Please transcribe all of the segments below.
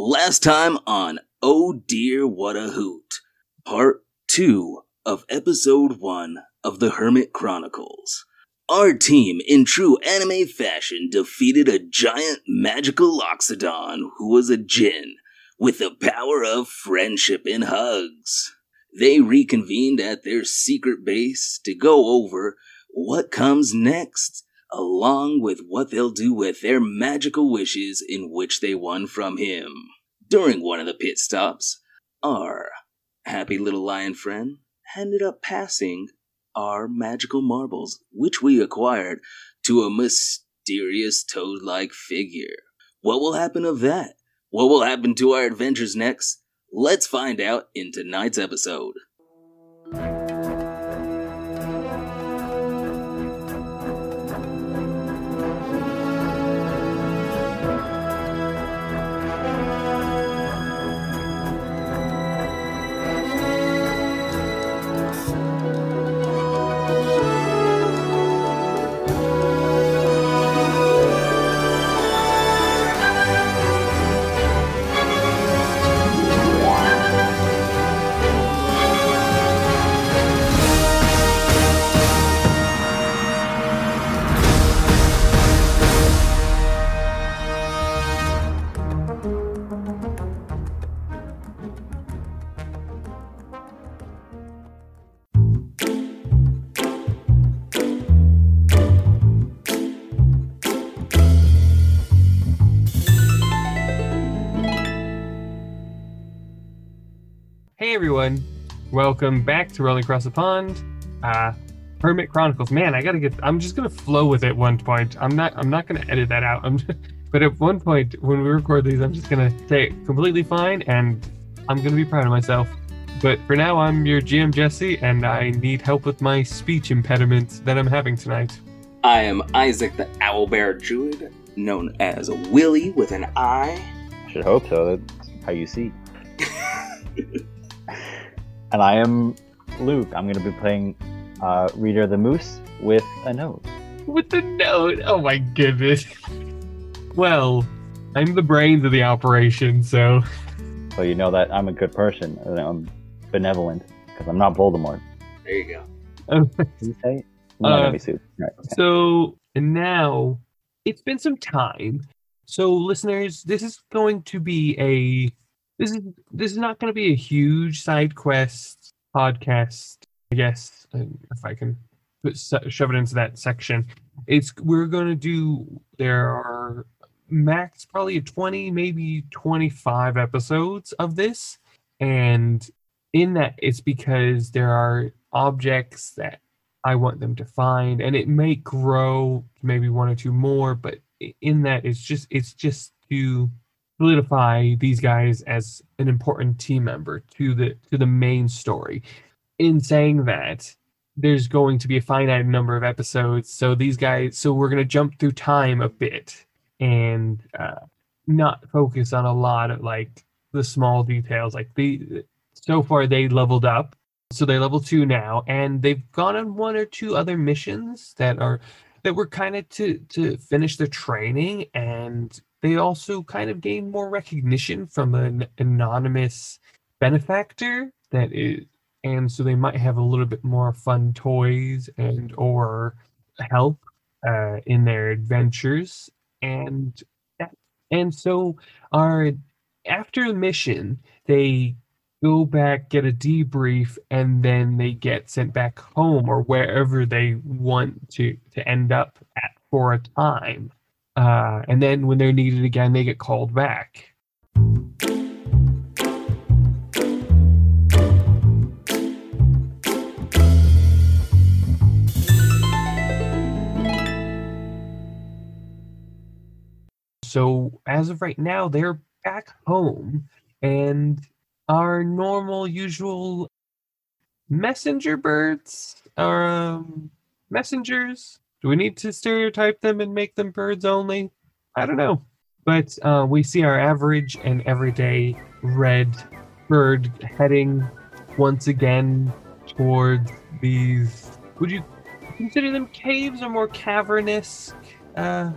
Last time on Oh Dear What a Hoot, part 2 of episode 1 of the Hermit Chronicles. Our team, in true anime fashion, defeated a giant magical Oxodon who was a djinn with the power of friendship and hugs. They reconvened at their secret base to go over what comes next, along with what they'll do with their magical wishes in which they won from him. During one of the pit stops, our happy little lion friend ended up passing our magical marbles, which we acquired, to a mysterious toad like figure. What will happen of that? What will happen to our adventures next? Let's find out in tonight's episode. Welcome back to Rolling Across the Pond. Uh, Hermit Chronicles. Man, I gotta get. I'm just gonna flow with it. One point. I'm not. I'm not gonna edit that out. I'm. Just, but at one point when we record these, I'm just gonna say completely fine, and I'm gonna be proud of myself. But for now, I'm your GM Jesse, and I need help with my speech impediment that I'm having tonight. I am Isaac the Owl Bear Druid, known as Willie with an I. Should hope so. That's how you see. and I am Luke. I'm going to be playing uh, Reader the Moose with a note. With the note. Oh my goodness. Well, I'm the brains of the operation, so So you know that I'm a good person. I'm benevolent because I'm not Voldemort. There you go. Did you say? No, Uh, let me see. Right, okay. So and now it's been some time. So listeners, this is going to be a this is this is not going to be a huge side quest podcast. I guess if I can put, shove it into that section, it's we're going to do. There are max probably 20 maybe 25 episodes of this and in that it's because there are objects that I want them to find, and it may grow maybe one or two more, but in that it's just it's just to solidify these guys as an important team member to the to the main story. In saying that, there's going to be a finite number of episodes, so these guys, so we're gonna jump through time a bit and uh, not focus on a lot of like the small details. Like the so far they leveled up so they're level two now, and they've gone on one or two other missions that are that were kind of to to finish their training, and they also kind of gain more recognition from an anonymous benefactor that is, and so they might have a little bit more fun toys and or help uh, in their adventures, and and so our after the mission they go back, get a debrief, and then they get sent back home or wherever they want to to end up at for a time. Uh, and then when they're needed again, they get called back. So as of right now, they're back home, and our normal, usual messenger birds are um, messengers. Do we need to stereotype them and make them birds only? I don't know. But uh, we see our average and everyday red bird heading once again towards these. Would you consider them caves or more cavernous? Uh,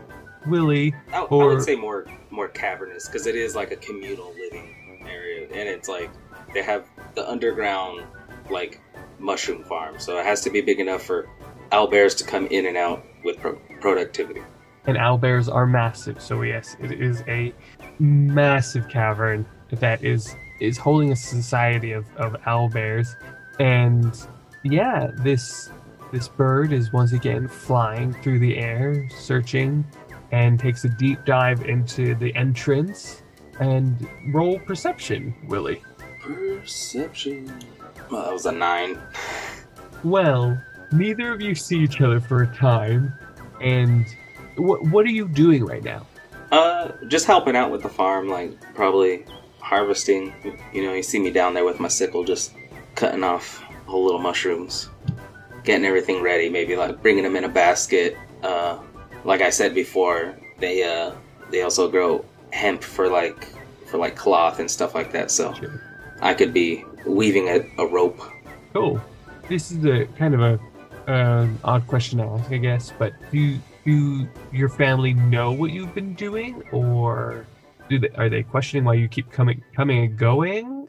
Willie. I, I would say more more cavernous because it is like a communal living area, and it's like they have the underground like mushroom farm, so it has to be big enough for owlbears to come in and out with pro- productivity. and owlbears are massive. So yes, it is a massive cavern that is is holding a society of, of owlbears. And yeah, this this bird is once again flying through the air, searching, and takes a deep dive into the entrance. And roll perception, Willie. Perception. Well, that was a nine. Well, neither of you see each other for a time, and what what are you doing right now? Uh, just helping out with the farm, like probably harvesting. You know, you see me down there with my sickle, just cutting off whole little mushrooms, getting everything ready. Maybe like bringing them in a basket. Uh, like I said before, they uh they also grow hemp for like for like cloth and stuff like that. So I could be weaving a, a rope. Cool. This is a kind of a um odd question to ask, I guess. But do do your family know what you've been doing, or do they, are they questioning why you keep coming coming and going?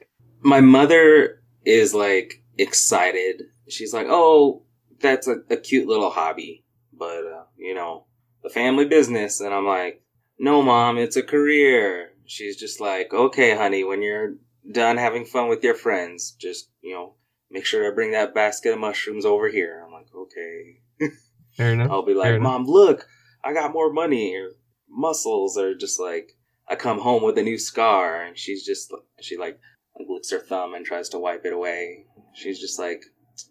my mother is like excited. She's like, "Oh, that's a, a cute little hobby, but uh, you know, the family business." And I'm like, "No, mom, it's a career." She's just like, "Okay, honey, when you're done having fun with your friends, just you know, make sure to bring that basket of mushrooms over here." "Okay." Fair enough. I'll be Fair like, enough. Mom, look, I got more money or muscles or just like I come home with a new scar and she's just she like like licks her thumb and tries to wipe it away. She's just like,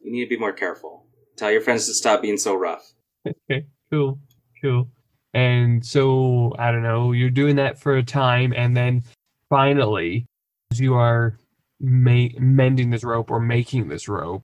You need to be more careful. Tell your friends to stop being so rough. Okay, cool, cool. And so I don't know, you're doing that for a time, and then finally, as you are ma- mending this rope or making this rope,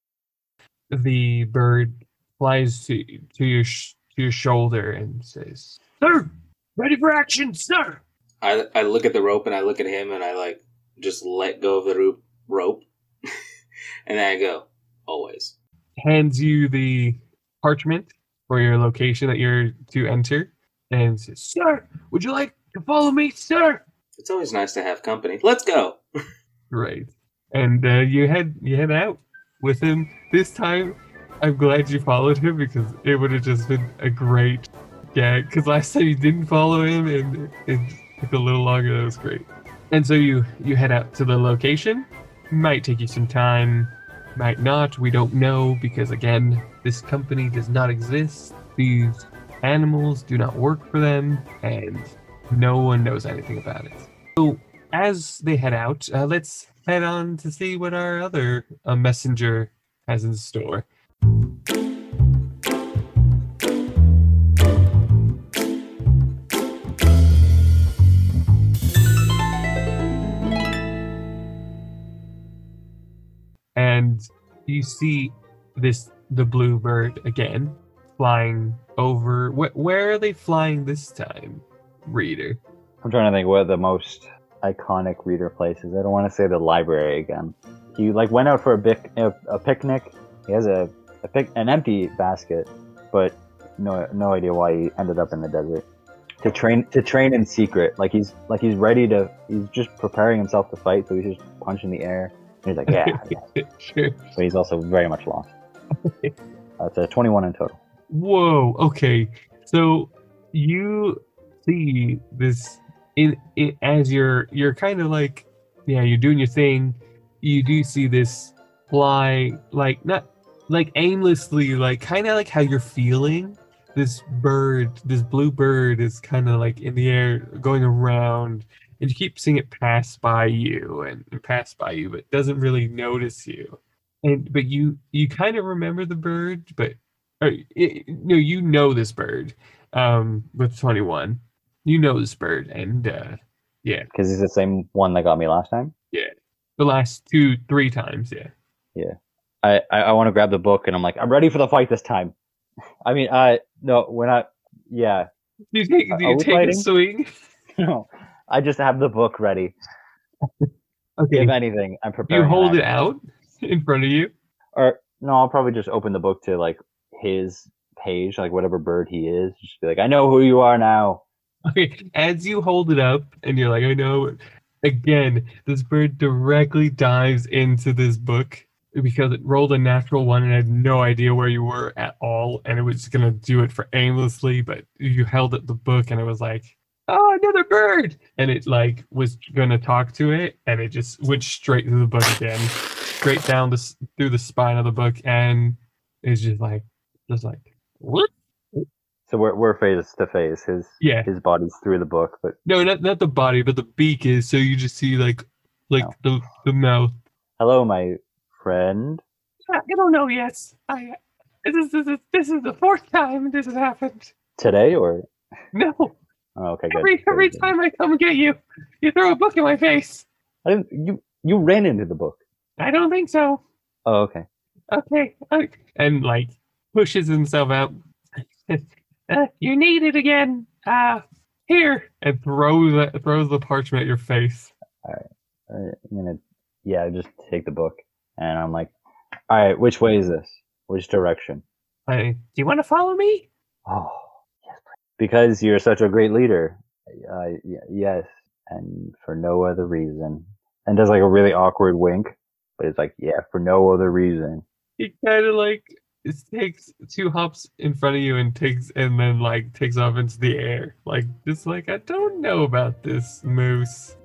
the bird flies to to your sh- to your shoulder and says, "Sir, ready for action, sir." I I look at the rope and I look at him and I like just let go of the rope rope. and then I go, Always. Hands you the parchment for your location that you're to enter, and says, "Sir, would you like to follow me, sir?" It's always nice to have company. Let's go. Right. And uh, you head you head out with him. This time, I'm glad you followed him because it would have just been a great gag. Because last time you didn't follow him and it took a little longer. That was great. And so you you head out to the location. Might take you some time, might not. We don't know because again, this company does not exist. These animals do not work for them, and no one knows anything about it. So as they head out, uh, let's head on to see what our other uh, messenger has in store. You see this the blue bird again flying over. Wh- where are they flying this time, reader? I'm trying to think what the most iconic reader places. I don't want to say the library again. He like went out for a, bic- a, a picnic. He has a, a pic- an empty basket, but no no idea why he ended up in the desert to train to train in secret. Like he's like he's ready to. He's just preparing himself to fight, so he's just punching the air. He's like, yeah. yeah. sure. So he's also very much lost. That's a 21 in total. Whoa. Okay. So you see this in, in as you're you're kind of like yeah you're doing your thing. You do see this fly like not like aimlessly like kind of like how you're feeling. This bird, this blue bird, is kind of like in the air going around, and you keep seeing it pass by you and, and pass by you, but doesn't really notice you. And but you you kind of remember the bird, but or, it, no, you know this bird. Um, with twenty one, you know this bird, and uh, yeah, Because it's the same one that got me last time. Yeah, the last two, three times, yeah. I, I, I want to grab the book and I'm like, I'm ready for the fight this time. I mean, uh, no, we're not. Yeah, Do you take, do you take a swing? no, I just have the book ready. Okay, If anything, I'm prepared. you hold it out in front of you. or no, I'll probably just open the book to like his page, like whatever bird he is. Just be like, I know who you are now. Okay, as you hold it up and you're like, I know. Again, this bird directly dives into this book because it rolled a natural one and had no idea where you were at all, and it was just gonna do it for aimlessly. But you held up the book, and it was like, "Oh, another bird!" And it like was gonna talk to it, and it just went straight through the book again, straight down the through the spine of the book, and it's just like, just like, what? So we're we're face to face. His Yeah, his body's through the book, but no, not not the body, but the beak is. So you just see like, like Oh. the the mouth. hello, my friend. I don't know yet. I this is this is this is the fourth time this has happened. Today or No, oh, okay, good. every every good. time I come and get you, you throw a book in my face. I didn't, you you ran into the book. I don't think so. Oh, okay. Okay, uh, and like pushes himself out. uh, you need it again. Uh here, and throws it, throws the parchment at your face. Uh, I'm gonna yeah, just take the book, and I'm like, all right, which way is this? Which direction? I, do you want to follow me? Oh, yes, please. Because you're such a great leader. Uh, yes, and for no other reason. And does like a really awkward wink, but it's like, yeah, for no other reason. He kind of like takes two hops in front of you and takes and then like takes off into the air. Like just like I don't know about this moose.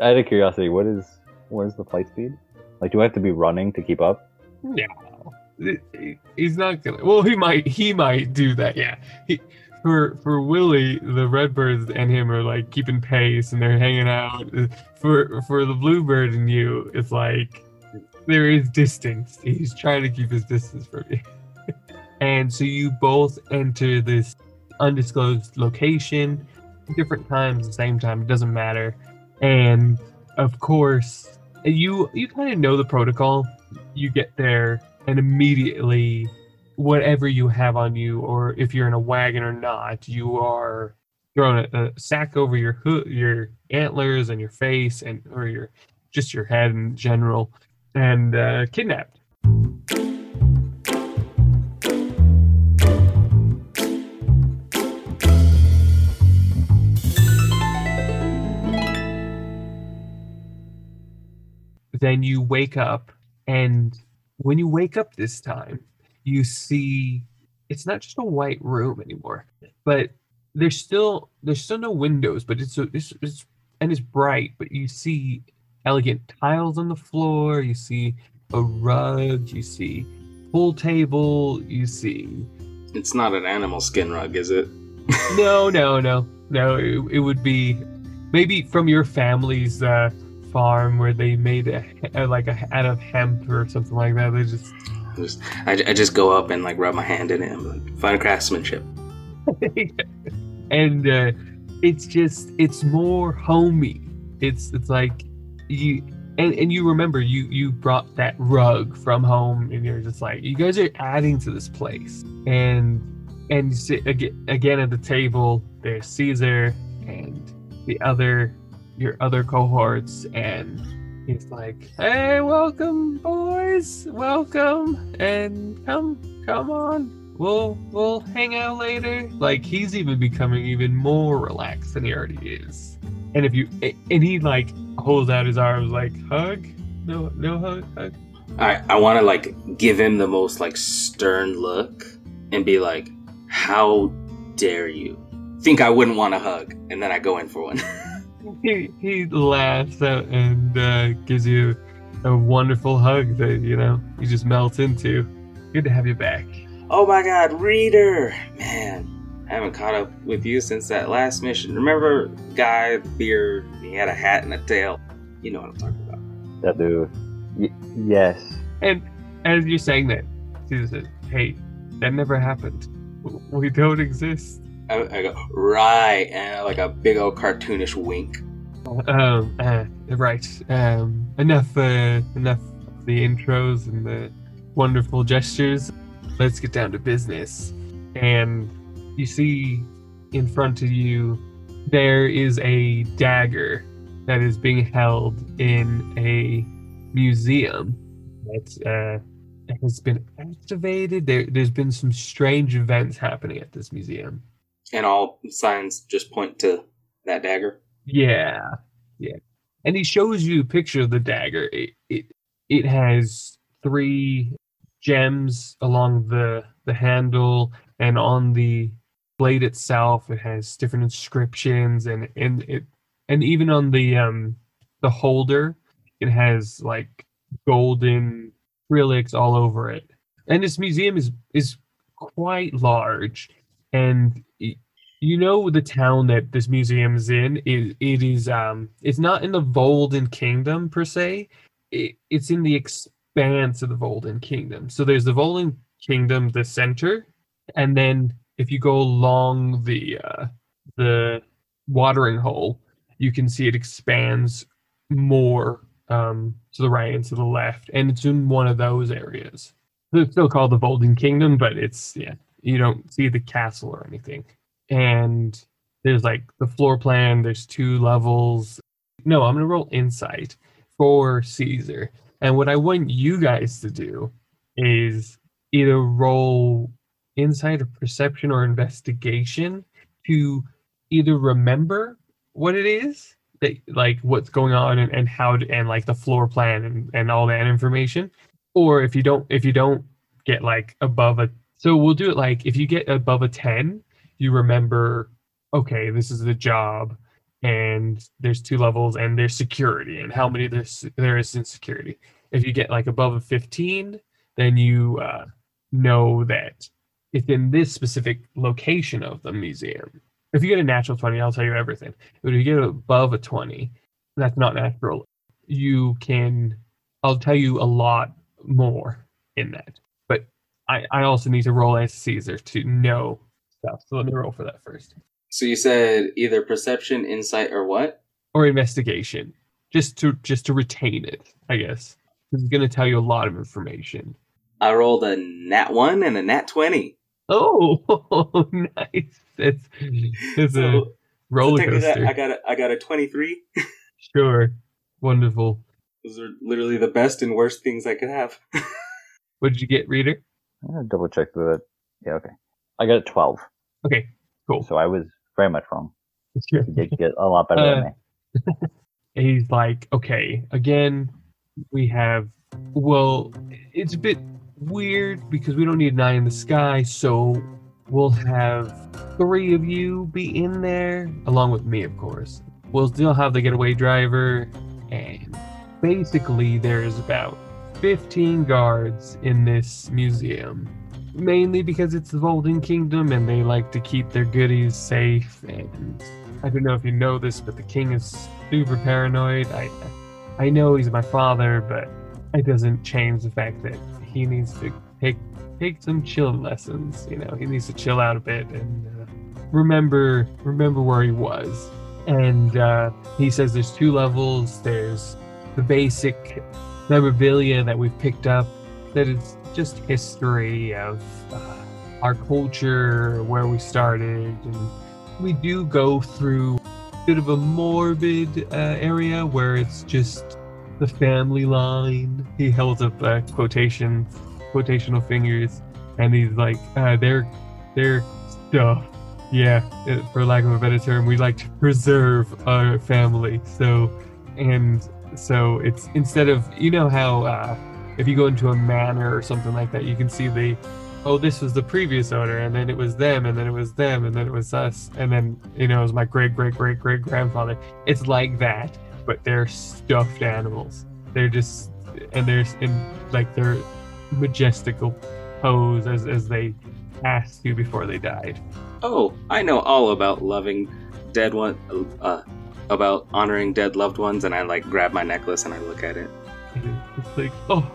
Out of curiosity, what is what is the flight speed? Like, do I have to be running to keep up? No, He- he- he's not gonna. Well, he might. He might do that. Yeah. He, for for Willie, the redbirds and him are like keeping pace and they're hanging out. For for the bluebird and you, it's like there is distance. He's trying to keep his distance from you. and so you both enter this undisclosed location, different times, the same time. It doesn't matter. And of course, you you kind of know the protocol you get there and immediately whatever you have on you or if you're in a wagon or not you are thrown a, a sack over your your antlers and your face and or your just your head in general and uh, kidnapped. Then you wake up and when you wake up this time you see it's not just a white room anymore but there's still there's still no windows but it's, a, it's, it's and it's bright but you see elegant tiles on the floor you see a rug you see pool table you see It's not an animal skin rug, is it? no no no no it, it would be maybe from your family's uh farm where they made a, a like a out of hemp or something like that they just Just, I, I just go up and like rub my hand in it be like, craftsmanship. and uh, it's just it's more homey it's it's like you and, and you remember you you brought that rug from home and you're just like you guys are adding to this place and and again, again at the table there's caesar and the other your other cohorts and he's like hey welcome boys. Welcome. And come come on. We'll we'll hang out later. Like he's even becoming even more relaxed than he already is. And if you and he like holds out his arms like hug. No no hug hug. I I want to like give him the most like stern look and be like, "How dare you? Think I wouldn't want a hug?" And then I go in for one. he, he laughs out and uh, gives you a wonderful hug that you know you just melt into good to have you back oh my God, reader, man, I haven't caught up with you since that last mission. Remember, guy, beard, he had a hat and a tail. You know what I'm talking about. That dude. Y- yes. and as you're saying that Caesar says hey that never happened we don't exist I, go right and like a big old cartoonish wink. Um, uh, right. Um, enough. Uh, enough. The intros and the wonderful gestures. Let's get down to business. And you see in front of you there is a dagger that is being held in a museum that uh, has been activated. There, there's been some strange events happening at this museum. And all signs just point to That dagger. Yeah, yeah. And he shows you a picture of the dagger. It it it has three gems along the the handle and on the blade itself it has different inscriptions and and it and even on the um the holder it has like golden relics all over it. And this museum is is quite large and y- you know the town that this museum is in it, it is um it's not in the Volden Kingdom per se. It, it's in the expanse of the Volden Kingdom. So there's the Volden Kingdom the center and then if you go along the uh the watering hole you can see it expands more um to the right and to the left. And it's in one of those areas. It's still called the Volden Kingdom but it's yeah you don't see the castle or anything. And there's like the floor plan there's two levels. No i'm gonna roll insight for caesar. And what i want you guys to do is either roll insight or perception or investigation to either remember what it is that like what's going on and, and how to, and like the floor plan and, and all that information or if you don't if you don't get like above a so we'll do it like if you get above a 10 you remember okay this is the job and there's two levels and there's security and how many there's there is in security. If you get like above a 15 then you uh, know that it's in this specific location of the museum. If you get a natural 20 i'll tell you everything. But if you get above a 20 that's not natural. You can i'll tell you a lot more in that i i also need to roll as caesar to know stuff. So let me roll for that first. So you said either perception, insight, or what? Or investigation. Just to just to retain it, I guess. This is gonna tell you a lot of information. I rolled a nat one and a nat twenty. Oh nice. It's it's a So, roller so coaster. I got a, I got a twenty three. Sure. Wonderful. Those are literally the best and worst things I could have. What did you get, reader? I'm gonna double check the. Yeah, okay. I got a 12, Okay, cool. so I was very much wrong. Sure. You did get a lot better than Uh, me. He's like, okay, again, we have, well, it's a bit weird because we don't need an eye in the sky, so we'll have three of you be in there, along with me, of course. We'll still have the getaway driver, and basically, there's about 15 guards in this museum. Mainly because it's the Golden Kingdom and they like to keep their goodies safe and I don't know if you know this, but the king is super paranoid. I I know he's my father, but it doesn't change the fact that he needs to take take some chill lessons. You know, he needs to chill out a bit and uh, remember remember where he was. And uh, he says there's two levels. There's the basic memorabilia that we've picked up that is just history of uh, our culture, where we started, and we do go through a bit of a morbid uh, area where it's just the family line. He held up uh, quotation, quotational fingers, and he's like, uh, "They're, they're stuff." Yeah, uh, for lack of a better term, we like to preserve our family. So, and so it's instead of you know how uh, if you go into a manor or something like that, you can see the oh, this was the previous owner, and then it was them, and then it was them, and then it was us, and then you know it was my great great great great grandfather. It's like that, but they're stuffed animals. They're just and they're in like their majestical pose as as they passed you before they died. Oh, I know all about loving dead one, uh, about honoring dead loved ones, and I like grab my necklace and I look at it. It's like oh,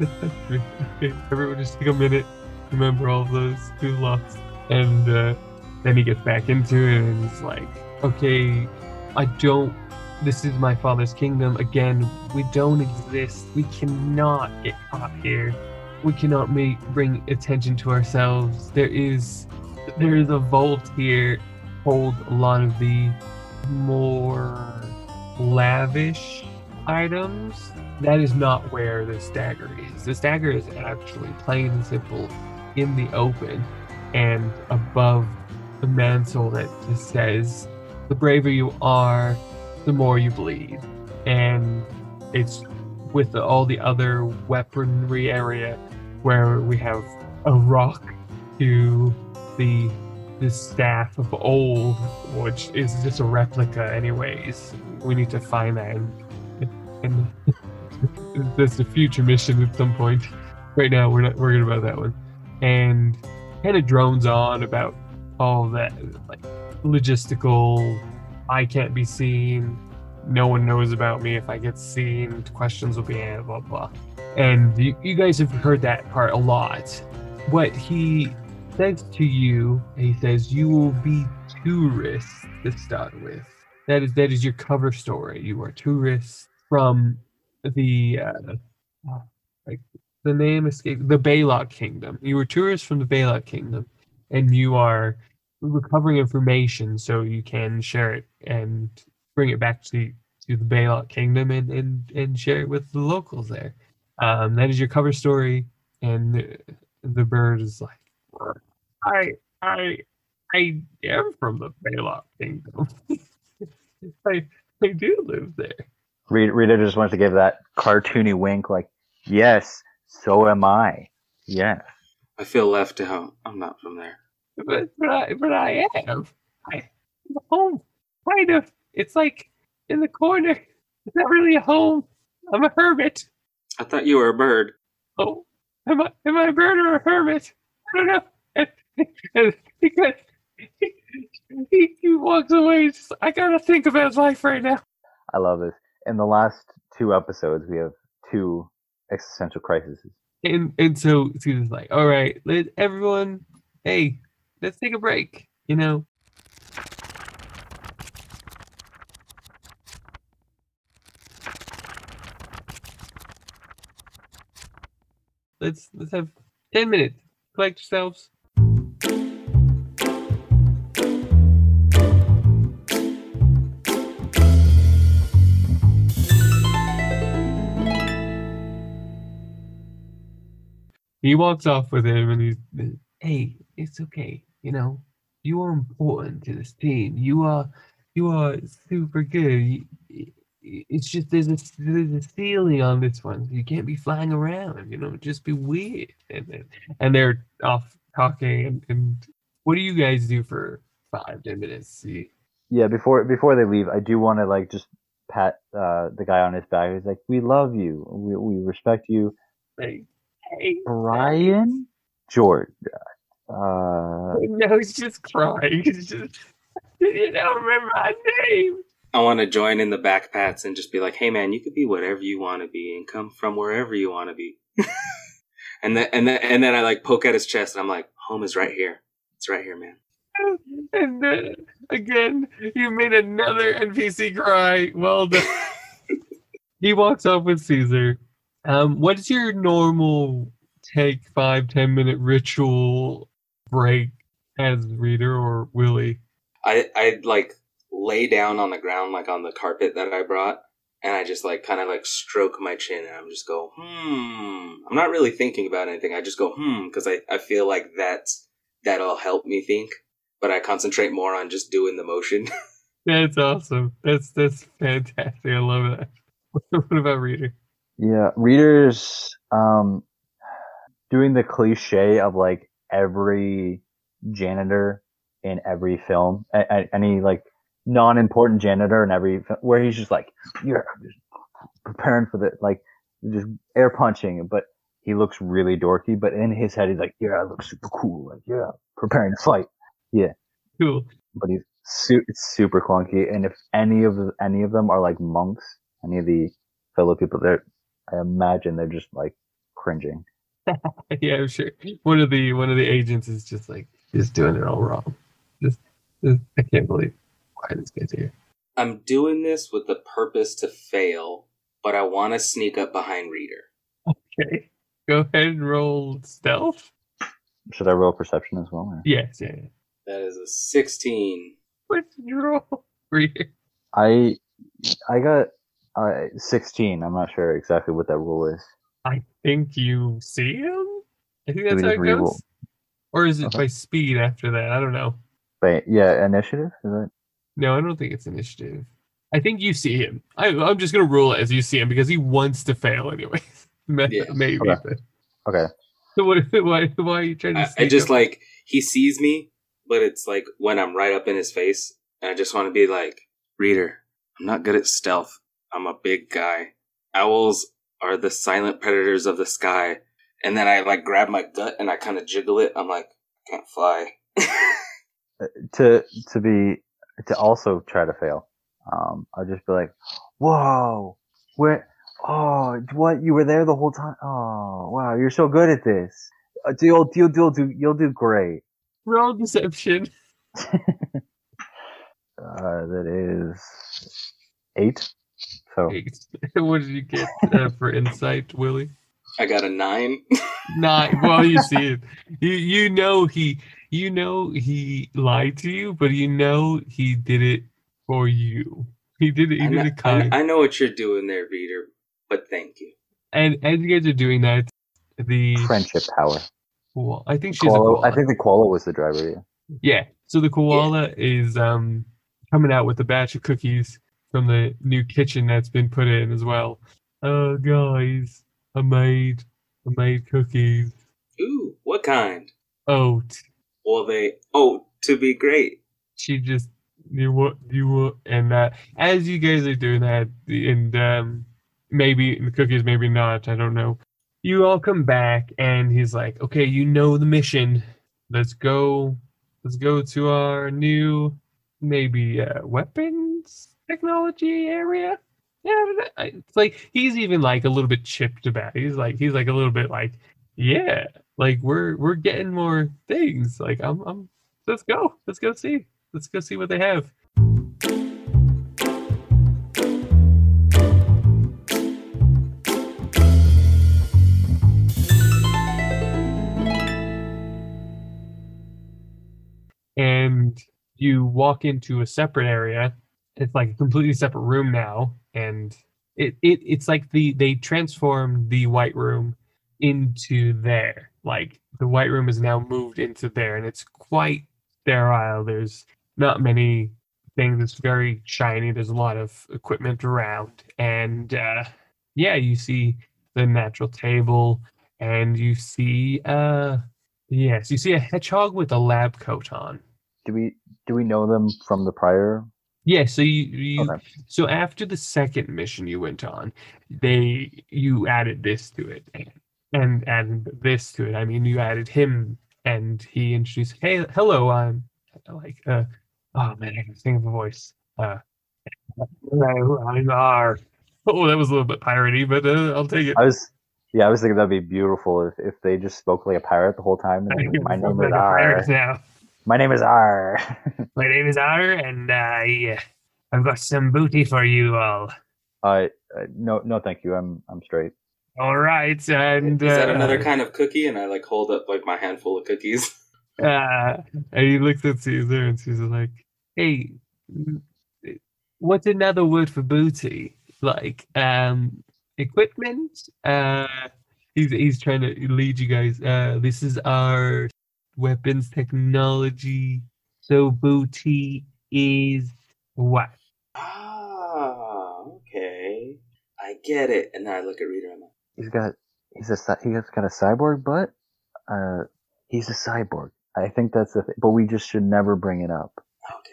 okay, everyone just take a minute, remember all those who lost, and uh, then he gets back into it and he's like, okay, I don't. This is my father's kingdom. Again, we don't exist. We cannot get caught here. We cannot make bring attention to ourselves. There is there is a vault here. Hold a lot of the more lavish items. That is not where this dagger is. This dagger is actually plain and simple in the open and above the mantle that just says the braver you are, the more you bleed. And it's with the, all the other weaponry area where we have a rock to the the staff of old, which is just a replica anyways. We need to find that and, and that's a future mission at some point. Right now we're not worried about that one. And kind of drones on about all that like logistical I can't be seen. No one knows about me. If I get seen, questions will be blah blah blah. And you, you guys have heard that part a lot. What he says to you, he says, you will be tourists to start with. That is that is your cover story. You are tourists from the uh, like the name escaped the Baylock Kingdom. You were tourists from the Baylock Kingdom, and you are recovering information so you can share it and bring it back to to the Baylock Kingdom and and and share it with the locals there. Um, that is your cover story, and the, the bird is like, I I I am from the Baylock Kingdom. I I do live there. Reader, Reader just wants to give that cartoony wink, like, yes, so am I. Yes. I feel left out. I'm not from there. But but I but I am. I am home. Kind of. It's like in the corner. It's not really a home. I'm a hermit. I thought you were a bird. Oh, am I am I a bird or a hermit? I don't know. Because he, he, he walks away, just, I gotta think about his life right now. I love this. In the last two episodes, we have two existential crises. And and so Susan's like, all right, let everyone, hey, let's take a break. You know, let's let's have ten minutes. Collect yourselves. He walks off with him and he's, hey, it's okay. You know, you are important to this team. You are, you are super good. You- It's just there's a there's a ceiling on this one. You can't be flying around. You know, just be weird. And then, and they're off talking. And, and what do you guys do for five ten minutes? See, Yeah, before before they leave, I do want to like just pat uh, the guy on his back. He's like, "We love you. We we respect you." hey, Brian George. Uh, no, he's just crying. He's just you don't remember my name. I want to join in the back pats and just be like, "Hey, man, you could be whatever you want to be and come from wherever you want to be." and then and then and then I like poke at his chest and I'm like, "Home is right here. It's right here, man." And then again, you made another NPC cry. Well done. he walks off with Caesar. Um, what is your normal take five, ten minute ritual break as reader or Willie? I I like lay down on the ground like on the carpet that I brought and I just like kind of like stroke my chin and I'm just go hmm I'm not really thinking about anything I just go hmm because I, I feel like that's that'll help me think but I concentrate more on just doing the motion That's awesome. That's that's fantastic. I love that. what about reader? Yeah, readers um, doing the cliche of like every janitor in every film, a- any like non-important janitor in every where he's just like, "Yeah, I'm just preparing for the like just air punching," but he looks really dorky. But in his head, he's like, "Yeah, I look super cool. Like, yeah, preparing to fight." Yeah, cool. but he's su- it's super clunky. And if any of any of them are like monks, any of the fellow people there, I imagine they're just like cringing. yeah, I'm sure. One of the one of the agents is just like just doing it all wrong. Just, just I can't believe why this guy's here. I'm doing this with the purpose to fail but I want to sneak up behind Reader Okay. Go ahead and roll stealth. Should I roll perception as well? or- Yes, yeah. yeah. that is a 16 What did you roll? Reader. I I got uh, 16. I'm not sure exactly what that rule is. I think you see him. I think that's how it re-roll? goes. Or is it Okay. by speed after that? I don't know. But yeah, initiative is that? No, I don't think it's initiative. I think you see him. I, I'm just gonna rule it as you see him because he wants to fail anyway. Yeah. Maybe. Okay. but- Okay. So what? Why? Why are you trying to? I, I just up? like he sees me, but it's like when I'm right up in his face, and I just want to be like, "Reader, I'm not good at stealth. I'm a big guy. Owls are the silent predators of the sky." And then I like grab my gut and I kind of jiggle it. I'm like, I can't fly. To to be to also try to fail. Um, I'll just be like, "Whoa, where? Oh, what? You were there the whole time? Oh, wow, you're so good at this. Uh, You'll you'll you'll do you'll do great." roll deception. Uh, that is eight. So what did you get uh, for insight, Willie? I got a nine. nine. well. You see it. You you know he you know he lied to you, but you know he did it for you. He did it. He I, did know, it kind. I, I know what you're doing there, reader, but thank you. And as you guys are doing that, the friendship power. koala- I think she's a Koala, koala. I think the koala was the driver. Yeah. Yeah. So the koala is um coming out with a batch of cookies from the new kitchen that's been put in as well. Oh guys, I made I made cookies. Ooh, what kind? Oat. Well, they. Oh, to be great. She just you what you what and uh as you guys are doing that and um maybe the cookies, maybe not, I don't know. You all come back and he's like, Okay, you know the mission. Let's go let's go to our new maybe uh weapons technology area. Yeah, it's like he's even like a little bit chipped about it. He's like he's like a little bit like, yeah, like we're we're getting more things. Like I'm I'm let's go. Let's go see. Let's go see what they have. And you walk into a separate area. It's like a completely separate room now, and it, it it's like the they transformed the white room into there. Like the white room is now moved into there, and it's quite sterile. There's not many things. It's very shiny. There's a lot of equipment around, and uh, yeah, you see the natural table, and you see uh yes, you see a hedgehog with a lab coat on. Do we do we know them from the prior? Yeah, so you, you Okay. so after the second mission you went on, they you added this to it and added this to it. I mean, you added him and he introduced, "Hey, hello, I'm like uh oh man, I can think of a voice. Uh I'm R." Oh, that was a little bit piratey, but uh, I'll take it. I was yeah, I was thinking that'd be beautiful if, if they just spoke like a pirate the whole time. And my name is like pirate R. now. My name is R. My name is R, and I, I've got some booty for you all. uh, uh, no, no, thank you. I'm I'm straight. All right, and Is that uh, another kind of cookie? And I like hold up like my handful of cookies. uh, and he looks at Caesar and Caesar's like, "Hey, what's another word for booty? Like, um, equipment? Uh, he's he's trying to lead you guys. Uh, this is our weapons technology. So booty is what? Ah, okay. I get it. And then I look at Reader and I'm like, He's got he's a he's got a cyborg butt. Uh, he's a cyborg. I think that's the thing, but we just should never bring it up.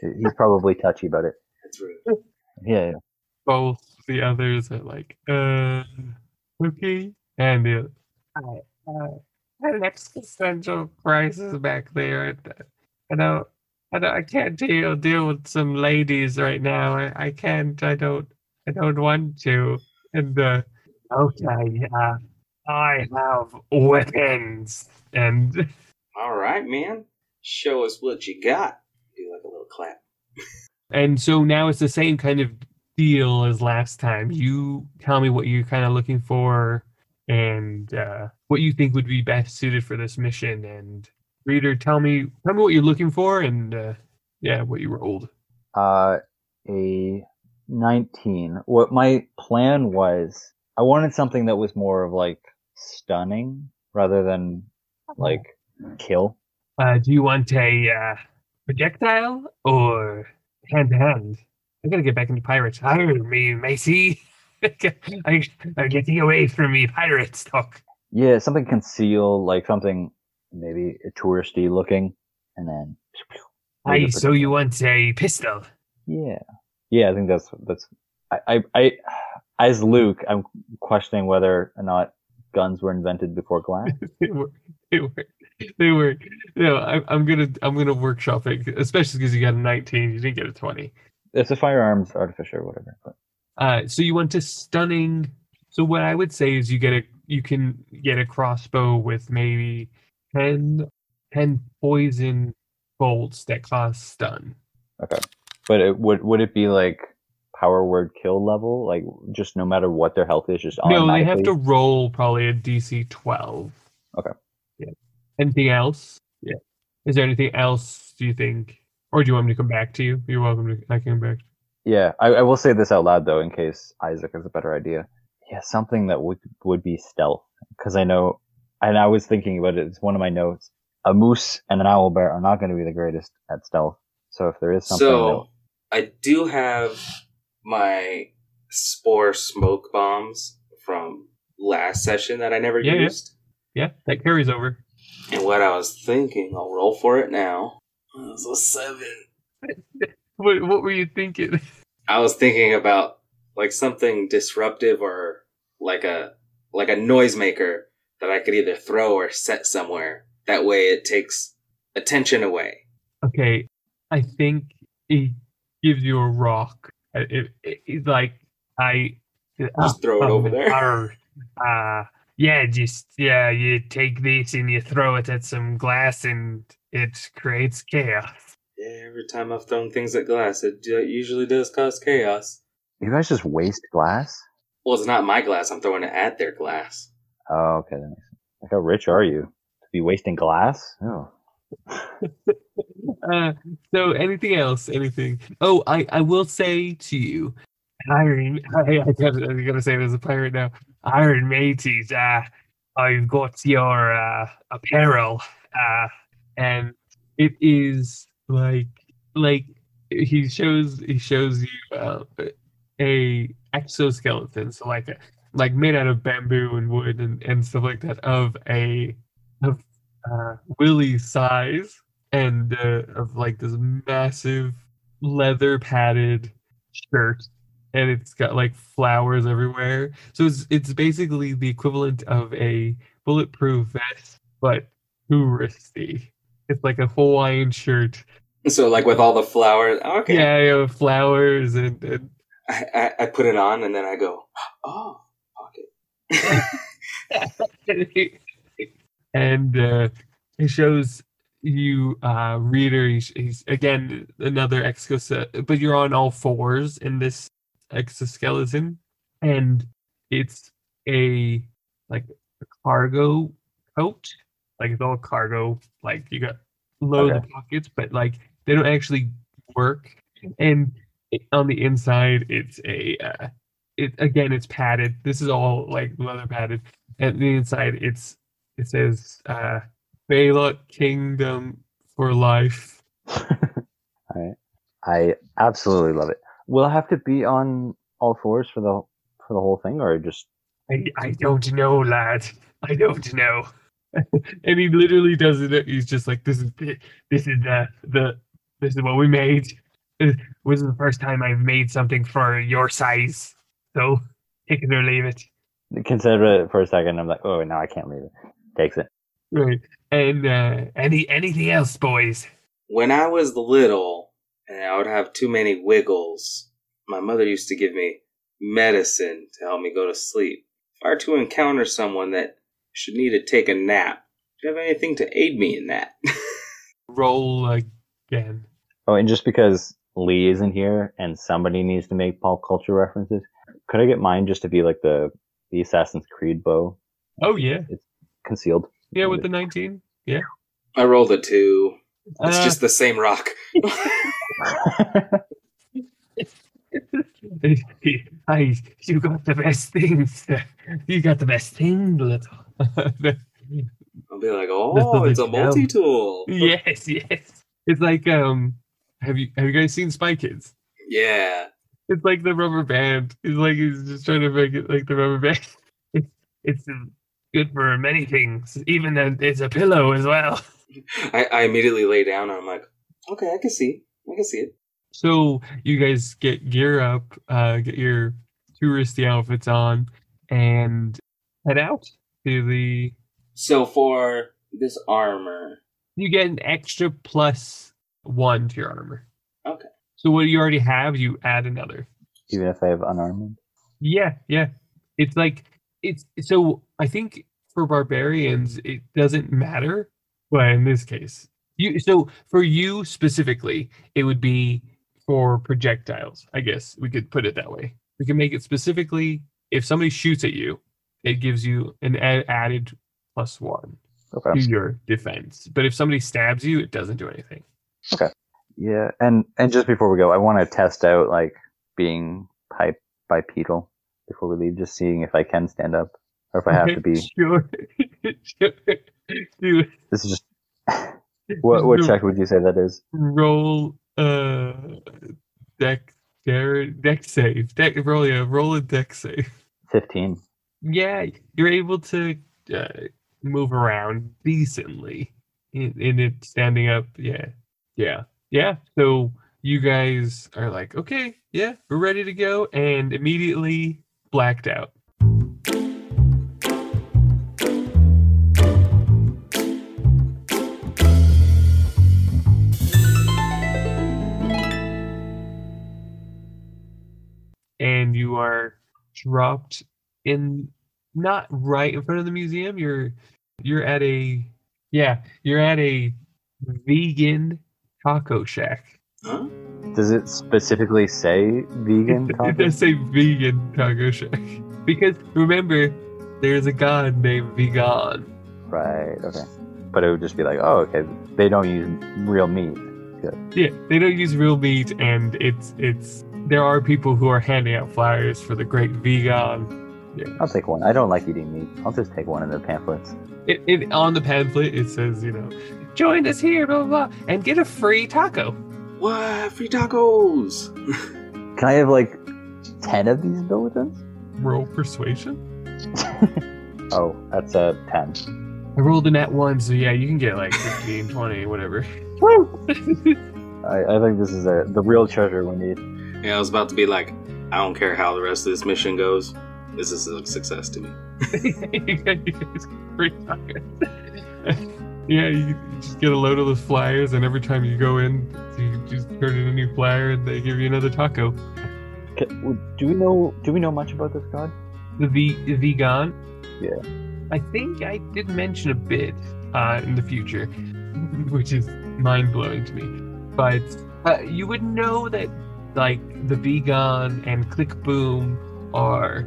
okay, He's probably touchy about it. that's rude. Yeah, yeah. Both the others are like, uh, okay, and the I, uh, had an existential crisis back there. and, I don't, I don't, I can't deal deal with some ladies right now. I, I can't. I don't. I don't want to. And uh, okay, uh, I have weapons, and All right, man. Show us what you got. Do like a little clap. and so now it's the same kind of deal as last time. You tell me what you're kind of looking for and uh, what you think would be best suited for this mission. And reader, tell me tell me what you're looking for and uh, yeah, what you were rolled. Uh, a 19. What my plan was, I wanted something that was more of like stunning rather than like kill. Uh, do you want a uh, projectile or hand to hand. I gotta get back into pirates. Hire me, Macy. I, I'm getting away from me, pirate talk. Yeah, something concealed, like something maybe touristy looking, and then. I so you want a pistol? Yeah, yeah. I think that's that's. I, I, I as Luke, I'm questioning whether or not guns were invented before glass. they were. They were. They were. No, I, I'm gonna. I'm gonna workshop it, especially because you got a 19. You didn't get a 20. It's a firearms artificer whatever. But Uh, so you want a stunning. So what I would say is you get a. You can get a crossbow with maybe 10, 10 poison bolts that cost stun. Okay, but it, would would it be like power word kill level? Like just no matter what their health is, just No, they have to roll probably a DC 12. Okay. Yeah. Anything else? Yeah. Is there anything else do you think? Or do you want me to come back to you? You're welcome to I can come back. Yeah, I, I will say this out loud though, in case Isaac has a better idea. Yeah, something that would would be stealth, because I know, and I was thinking about it. It's one of my notes. A moose and an owl bear are not going to be the greatest at stealth. So if there is something, So I do have my spore smoke bombs from last session that I never Yeah, yeah. used. Yeah, that carries over. And what I was thinking, I'll roll for it now. It was a seven. What what were you thinking? I was thinking about like something disruptive or like a like a noisemaker that I could either throw or set somewhere. That way it takes attention away. Okay, I think it gives you a rock. Uh, It, it, like I Just throw it over there. Arr, uh, yeah, just yeah, you take this and you throw it at some glass and it creates chaos. Yeah, every time I've thrown things at glass, it usually does cause chaos. you guys just waste glass. Well, it's not my glass. I'm throwing it at their glass. Oh, okay, that makes sense. Like how rich are you to be wasting glass? Oh, Uh, so anything else? Anything? Oh, I I will say to you, Iron. I, I gotta, I gotta say it as a pirate now. Iron Mateys. Uh, I've got your uh, apparel. Uh, and it is like like he shows he shows you uh, a exoskeleton, so like a, like made out of bamboo and wood and, and stuff like that of a of uh, Willie size and uh, of like this massive leather padded shirt. And it's got like flowers everywhere. So it's it's basically the equivalent of a bulletproof vest but touristy it's like a hawaiian shirt So, like with all the flowers, okay. yeah, yeah flowers and, and I, I, I put it on and then I go, oh, pocket. and uh, he shows you uh reader he's, he's again another exoskeleton but you're on all fours in this exoskeleton and it's a like a cargo coat like it's all cargo like you got loads of pockets but like they don't actually work and on the inside it's a uh, it again it's padded this is all like leather padded and the inside it's it says uh Balot Kingdom for life. Alright. I absolutely love it. Will I have to be on all fours for the for the whole thing, or just I, I don't know, lad. I don't know. and he literally does it. He's just like, this is this is the the this is what we made. This was the first time I've made something for your size. So take it or leave it. consider it for a second? I'm like, oh no, I can't leave it. Takes it. Right. And uh any anything else, boys? When I was little and I would have too many wiggles, my mother used to give me medicine to help me go to sleep. If I were to encounter someone that should need to take a nap, do you have anything to aid me in that? Roll again. Oh, and just because Lee isn't here and somebody needs to make pop culture references, could I get mine just to be like the the Assassin's Creed bow Oh yeah. It's concealed? Yeah, with the nineteen. Yeah. I rolled a two. It's Uh, just the same rock. I, you got the best things. You got the best thing, little. I'll be like, oh, it's a hell. multi tool. yes, yes. It's like um, have you have you guys seen Spy Kids? Yeah. It's like the rubber band. It's like he's just trying to make it like the rubber band. It's it's good for many things, even that it's a pillow as well. I, I immediately lay down and I'm like, okay, I can see. I can see it. So you guys get gear up, uh, get your touristy outfits on, and head out to the. So for this armor, You get an extra plus one to your armor. Okay. So what you already have, you add another. Even if I have unarmed. Yeah, yeah. It's like it's so I think for barbarians it doesn't matter. Well, in this case. You so for you specifically, it would be for projectiles, I guess we could put it that way. We can make it specifically if somebody shoots at you, it gives you an a- added plus one to your defense. But if somebody stabs you, it doesn't do anything. Okay. Yeah, and and just before we go, I want to test out like being pipe bipedal before we leave, just seeing if I can stand up or if I have to be. sure. sure. This is just what what check would you say that is? roll uh deck dare dex save deck roll yeah roll a dex save Fifteen. Yeah you're able to uh, move around decently in, in it standing up. Yeah. Yeah. Yeah. So you guys are like okay yeah we're ready to go and immediately blacked out. And you are dropped in not right in front of the museum you're you're at a yeah you're at a vegan taco shack Huh? Does it specifically say vegan? Taco? it does say vegan taco shack because remember there's a god named vegan Right. Okay. But it would just be like, oh, okay. They don't use real meat. yeah they don't use real meat and it's it's there are people who are handing out flyers for the great vegan I'll take one. I don't like eating meat. I'll just take one of the pamphlets. it, it on the pamphlet it says you know join us here blah blah blah and get a free taco What? Free tacos! Can I have like ten of these bulletins? roll persuasion Oh, that's a ten. I rolled a net one, so yeah, you can get like 15, 20, whatever. I, I think this is a, the real treasure we need. yeah, I was about to be like, I don't care how the rest of this mission goes. This is a success to me. you guys get free tacos. yeah, you just get a load of those flyers, and every time you go in, you just turn in a new flyer, and they give you another taco. Do we know? Do we know much about this god? The v- the vegan. Yeah. I think I did mention a bit uh, in the future, which is mind blowing to me. But uh, you would know that like the vegan and click boom are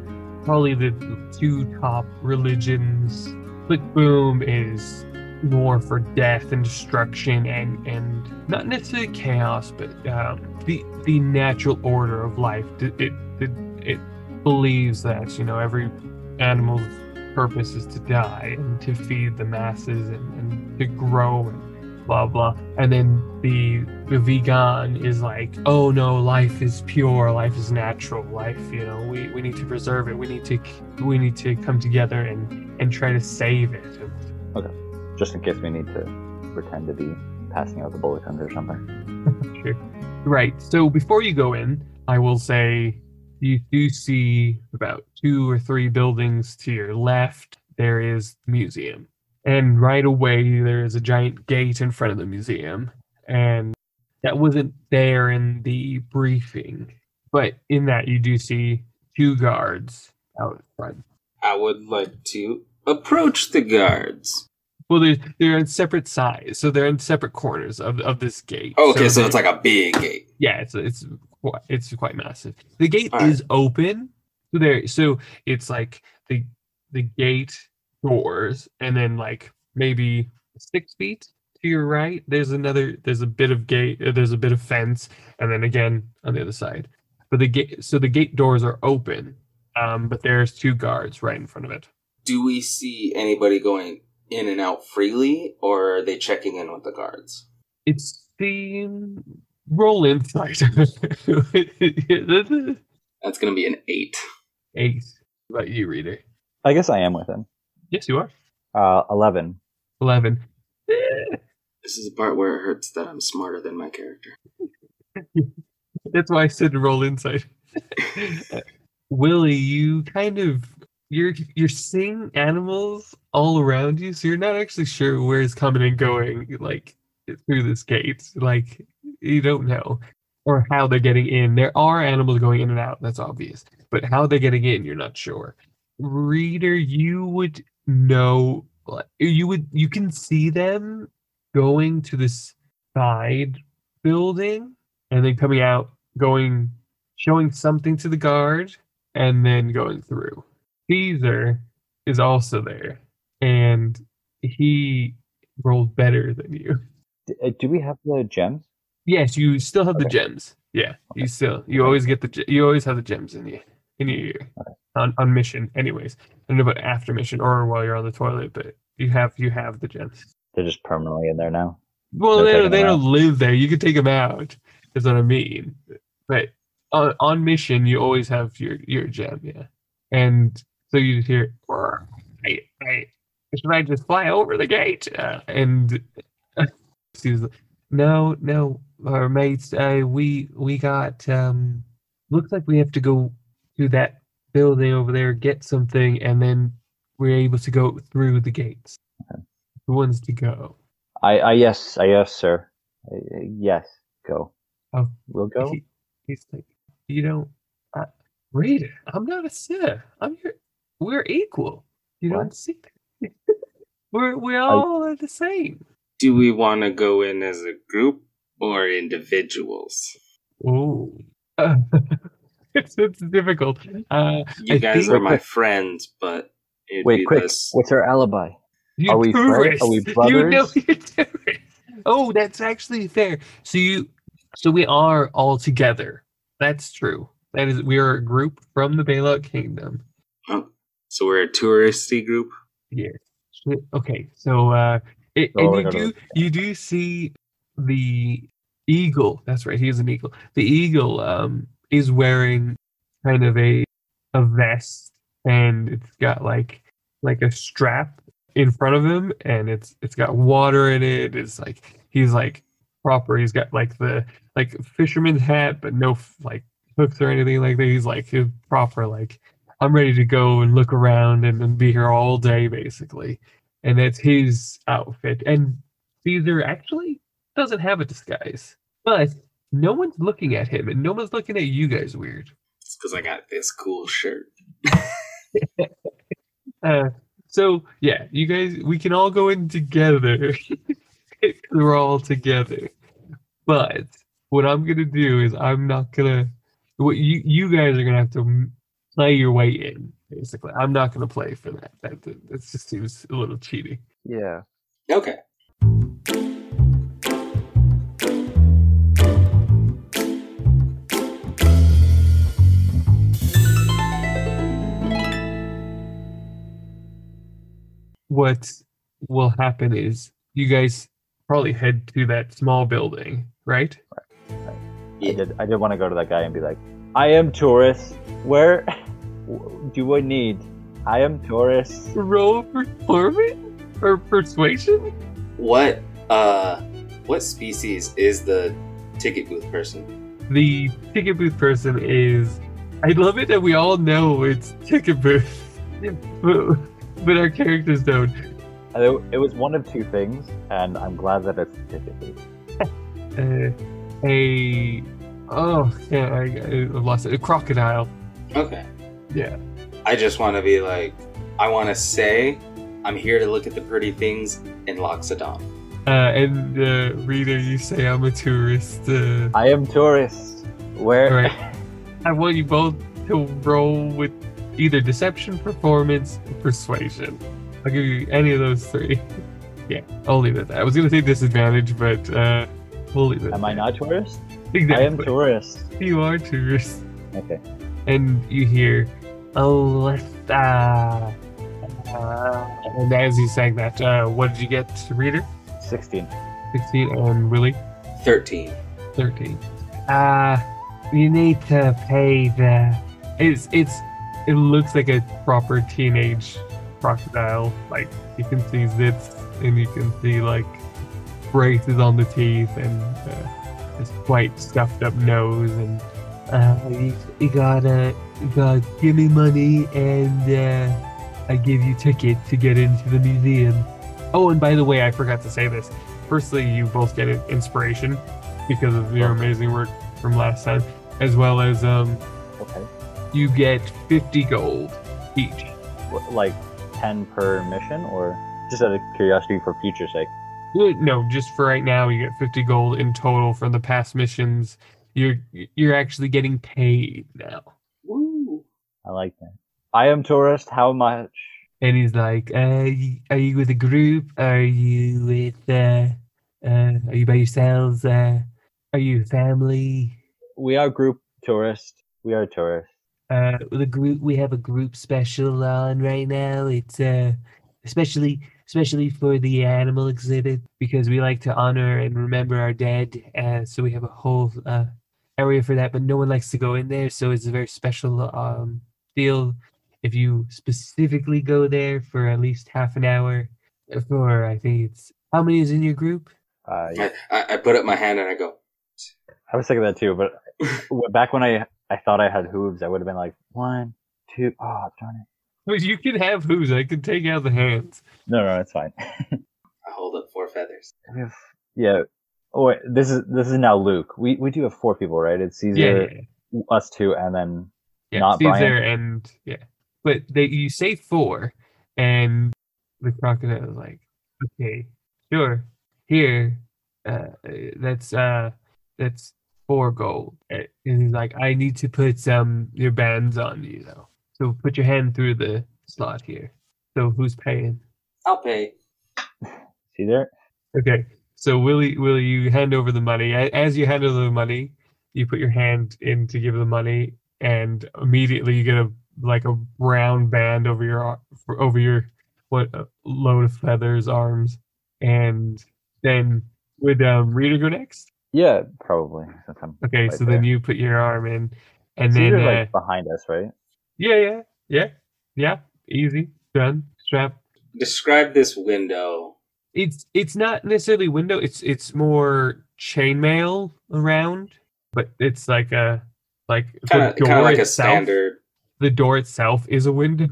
probably the two top religions. Click boom is more for death and destruction and and not necessarily chaos, but um, the the natural order of life. It it it, it believes that you know every animal's purpose is to die and to feed the masses and, and to grow and blah blah and then the the vegan is like oh no life is pure life is natural life you know we, we need to preserve it we need to we need to come together and and try to save it Okay, Just in case we need to pretend to be passing out the bulletins or something. Sure. Right. So before you go in, I will say you do see about two or three buildings to your left. There is the museum. And right away, there is a giant gate in front of the museum. And that wasn't there in the briefing. But in that, you do see two guards out front. I would like to approach the guards. Well, they're, they're on separate sides. So they're in separate corners of, of this gate. Oh, okay, so they- it's like a big gate. Yeah, it's it's quite, it's quite massive. The gate All right. is open. So there, so it's like the the gate doors, and then like maybe six feet to your right, there's another. There's a bit of gate. uh, There's a bit of fence, and then again on the other side. But the gate, so the gate doors are open, um, but there's two guards right in front of it. Do we see anybody going in and out freely, or are they checking in with the guards? It's the roll insight. That's gonna be an eight. Eight. What about you, reader? I guess I am with him. Yes, you are. Uh, eleven. Eleven. This is the part where it hurts that I'm smarter than my character. That's why I said roll insight. Willie, you kind of you're you're seeing animals all around you, so you're not actually sure where it's coming and going, like through this gate. Like you don't know, or how they're getting in. There are animals going in and out. That's obvious, but how they're getting in, you're not sure. Reader, you would like, You would you can see them going to this side building and then coming out, going, showing something to the guard, and then going through. Caesar is also there, and he rolled better than you. Uh, do we have the gems? Yes, you still have the gems. Yeah, you still you always get the you always have the gems in you in your ear on on mission. Anyways, I don't know about after mission or while you're on the toilet, but you have you have the gems. They're just permanently in there now. Well, They're they don't, they don't live there. You can take them out. Is what I mean. But on, on mission, you always have your your gem, yeah. And so you just hear, I, I, should I just fly over the gate? Uh, and she's like, no, no, our mates, uh, we we got. Um, looks like we have to go to that building over there, get something, and then we're able to go through the gates. The ones to go. I, I yes, I yes, sir. I, I- yes, go. Oh. we'll go. He, he's like, you don't, uh, Raider, I'm not a Sith. I'm your, we're equal. You What? don't see that. we're, we all are the same. Do we want to go in as a group or individuals? Oh. it's, it's difficult. Uh, You I guys think- are my friends, but it'd Wait, be quick. this. What's our alibi? you Are we friends? Are we You know brothers? you're. Oh, that's actually fair. So you, so we are all together. That's true. That is, we are a group from the Bailout Kingdom. So we're a touristy group. Yeah. Okay. So uh it, Oh, and you no, no. do you do see the eagle. That's right. He is an eagle. The eagle um is wearing kind of a a vest and it's got like like a strap in front of him and it's it's got water in it. It's like he's like proper. He's got like the like fisherman's hat but no like hooks or anything like that. He's like he's proper like I'm ready to go and look around and, and be here all day, basically. And that's his outfit. And Caesar actually doesn't have a disguise, but no one's looking at him and no one's looking at you guys weird. It's because I got this cool shirt. Uh, so, yeah, you guys, we can all go in together. We're all together. But what I'm going to do is I'm not going to, what you, you guys are going to have to play your way in, basically. I'm not going to play for that. That, that. that just seems a little cheating. Yeah. Okay. What will happen is you guys probably head to that small building, right? I Yeah. did. I did want to go to that guy and be like, "I am tourist. Where do I need? I am tourist." Roll performance or persuasion? What uh what species is the ticket booth person? The ticket booth person is. I love it that we all know it's ticket booth, but, but our characters don't. And It, it was one of two things, and I'm glad that it's ticket. Uh, a oh yeah, I, I lost it. A crocodile. Okay. Yeah. I just want to be like I want to say I'm here to look at the pretty things in Loxodon. Uh, and uh, reader, you say I'm a tourist. Uh, I am tourist. Where? Alright. I want you both to roll with either deception, performance, or persuasion. I'll give you any of those three. Yeah, I'll leave it at that. I was gonna say disadvantage, but uh, we'll leave it. Am I not tourist? Exactly. I am tourist. You are tourist. Okay. And you hear, Alyssa. Uh, and as you sang that, uh, what did you get, reader? Sixteen. 16 and Willie? 13. 13. Uh, you need to pay the. It's, it's, it looks like a proper teenage crocodile. Like, you can see zits and you can see, like, braces on the teeth and uh, this white stuffed up nose. And, uh, you, you gotta, you gotta give me money and, uh, I give you ticket to get into the museum. Oh, and by the way, I forgot to say this. Firstly, you both get an inspiration because of your amazing work from last time, as well as um, Okay. You get 50 gold each. Like ten per mission, or just out of curiosity for future sake? No, just for right now, you get 50 gold in total from the past missions. You're you're actually getting paid now. Woo. I like that. I am tourist. How much? And he's like, uh, "Are you with a group? Are you with? Uh, uh, are you by yourselves? Uh, are you family?" We are group tourist. We are tourists. Uh the group we have a group special on right now. It's uh especially especially for the animal exhibit because we like to honor and remember our dead uh so we have a whole uh area for that but no one likes to go in there so it's a very special um deal. If you specifically go there for at least half an hour for i think it's how many is in your group? Uh, I, I, I put up my hand and I go, I was thinking that too, but back when I I thought I had hooves, I would have been like one, two. Oh darn it! Well, you can have hooves. i can take out the hands No, no, it's fine. I hold up four feathers. We have- yeah. Oh, wait, this is this is now Luke. We we do have four people, right? It's yeah, Caesar, yeah, yeah. us two, and then Yeah, Not Caesar Brian. and yeah, but they you say four, and the crocodile is like, okay, sure, here, uh, that's uh, that's four gold, and he's like, I need to put some your bands on you though, so put your hand through the slot here. So who's paying? I'll pay. See there? Okay, so Willie, Willie, you hand over the money. As you hand over the money, you put your hand in to give the money, and immediately you get a like a brown band over your ar- over your what load of feathers arms, and then would um, Reader go next? Yeah, probably. since I'm Okay, right so there. then you put your arm in, and Caesar's then uh, like behind us, right? yeah, yeah, yeah, yeah, easy, done, strap. Describe this window. It's it's not necessarily window. It's it's more chainmail around, but it's like a like Kind of, door kind of like a standard. The door itself is a window.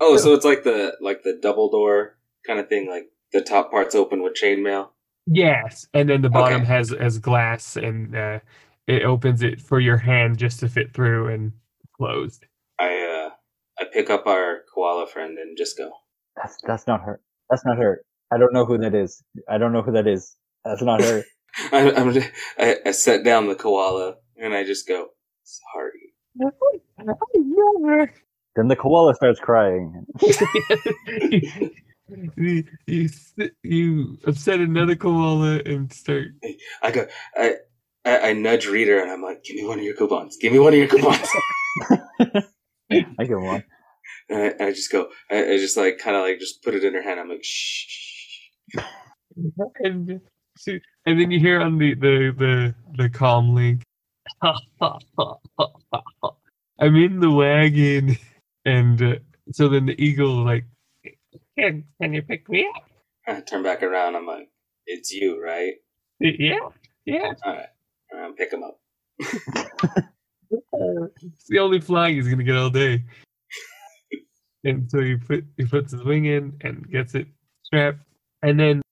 Oh, so it's like the like the double door kind of thing. Like the top part's open with chainmail. Yes, and then the bottom Okay. has has glass, and uh, it opens it for your hand just to fit through and closed. I uh I pick up our koala friend and just go. That's that's not her. That's not her. I don't know who that is. I don't know who that is. That's not her. I, I'm just, I, I set down the koala and I just go. Sorry. then the koala starts crying. you, you you upset another koala and start I go. I, I I nudge Reader and I'm like, give me one of your coupons. Give me one of your coupons. I give one. and I, I just go. I, I just like kind of like just put it in her hand. I'm like, shh. and so- and then you hear on the the the, the comm link i'm in the wagon and uh, so then the eagle like can, can you pick me up I turn back around. I'm like, it's you, right? yeah yeah All right. All right, pick him up. it's the only flying he's gonna get all day and so he put he puts his wing in and gets it strapped and then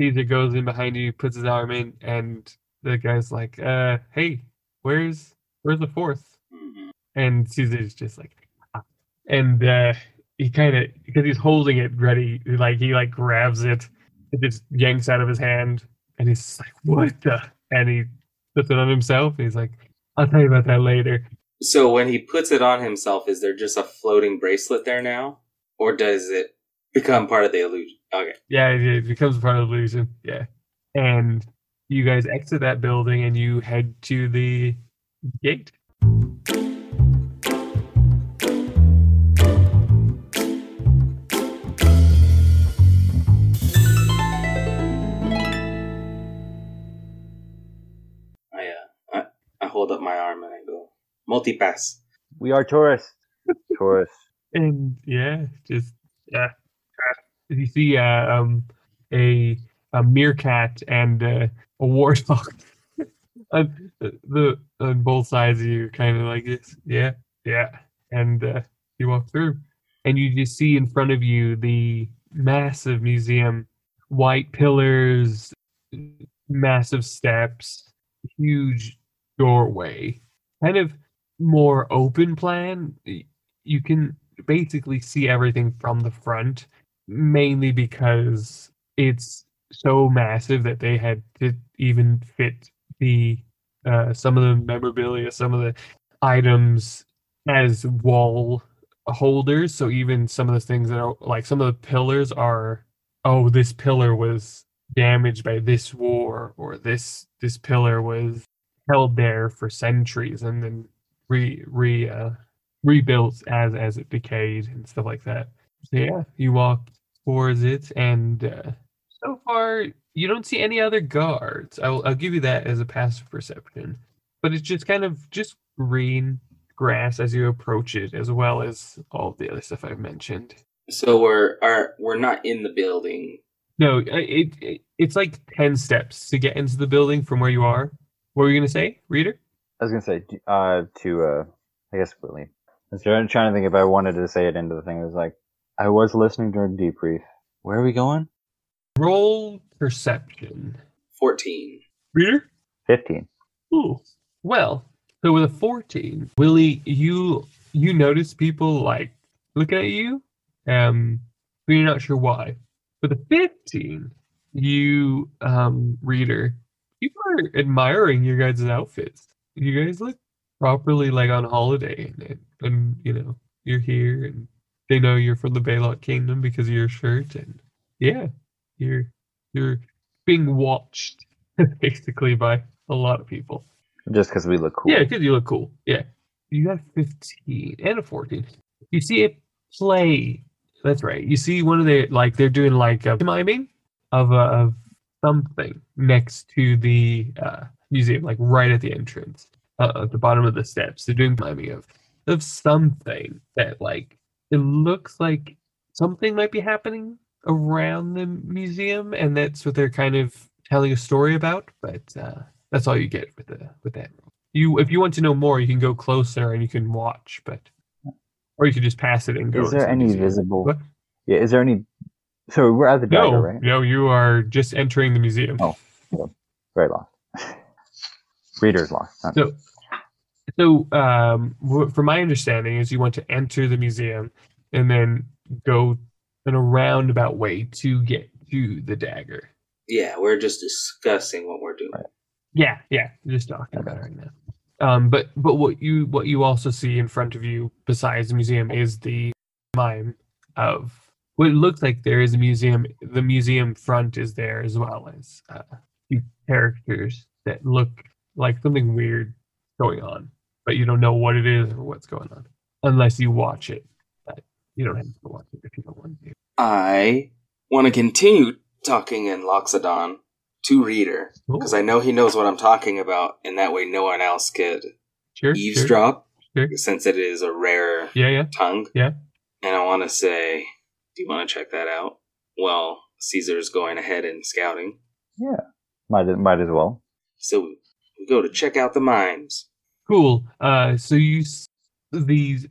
caesar goes in behind you puts his arm in and the guy's like uh hey where's where's the fourth Mhm. and Caesar's just like, "Ah." and uh, he kind of because he's holding it ready, like he like grabs it, it just yanks out of his hand, and he's like, "What the?" And he puts it on himself. And he's like, "I'll tell you about that later." So when he puts it on himself, is there just a floating bracelet there now, or does it become part of the illusion? Okay. Yeah, it becomes part of the illusion. Yeah, and you guys exit that building and you head to the gate. Multipass. We are tourists. tourists. and yeah, just yeah. Uh, You see uh, um, a a meerkat and uh, a warthog on the on both sides of you, kind of like this. Yeah, yeah, and uh, you walk through, and you just see in front of you the massive museum, white pillars, massive steps, huge doorway, kind of more open plan. You can basically see everything from the front, mainly because it's so massive that they had to even fit the uh, some of the memorabilia, some of the items as wall holders. So even some of the things that are like some of the pillars are, oh, this pillar was damaged by this war, or this this pillar was held there for centuries and then re re uh, rebuilt as as it decayed and stuff like that. So yeah, you walk towards it, and uh, so far you don't see any other guards. I'll I'll give you that as a passive perception, but it's just kind of just green grass as you approach it, as well as all the other stuff I've mentioned. So we're are we're not in the building. No, it, it it's like ten steps to get into the building from where you are. What were you gonna say, reader? I was gonna say uh, to uh, I guess Willie. I was trying trying to think if I wanted to say it into the thing. It was like I was listening during debrief. Where are we going? Roll perception, Fourteen. reader. Fifteen. Ooh. Well, so with a 14, Willie, you you notice people like looking at you, um, but you're not sure why. With a 15, you um reader, people are admiring your guys' outfits. You guys look properly like on holiday and, and, you know, you're here and they know you're from the Baylock Kingdom because of your shirt and yeah, you're you're being watched basically by a lot of people. Just because we look cool. Yeah, because you look cool. Yeah. You got 15 and a 14. You see it play. That's right. You see one of the, like, they're doing like a miming of, a, of something next to the uh, museum, like right at the entrance, uh, at the bottom of the steps. They're doing miming of, of something that, like, it looks like something might be happening around the museum, and that's what they're kind of telling a story about. But, uh, that's all you get with the with that. You, if you want to know more, you can go closer and you can watch, but or you could just pass it and go. Is there any museum. visible? What? Yeah. Is there any? So we're at the No, right? no, you are just entering the museum. Oh. Very lost. Reader's lost. So, so um, from my understanding, is you want to enter the museum and then go in a roundabout way to get to the dagger. Yeah, we're just discussing what we're doing. Right. Yeah, yeah, just talking about it right now. Um, but but what you what you also see in front of you besides the museum is the mime of what it looks like there is a museum. The museum front is there as well as uh, characters that look like something weird going on, but you don't know what it is or what's going on unless you watch it. But you don't have to watch it if you don't want to. I want to continue talking in Loxodon to Reader because I know he knows what I'm talking about, and that way no one else could sure, sure, eavesdrop Sure. since it is a rare Yeah, yeah. tongue. Yeah. And I want to say, do you want to check that out? Well, Caesar's going ahead and scouting, yeah. Might might as well. so go to check out the mines. Cool. Uh, so you these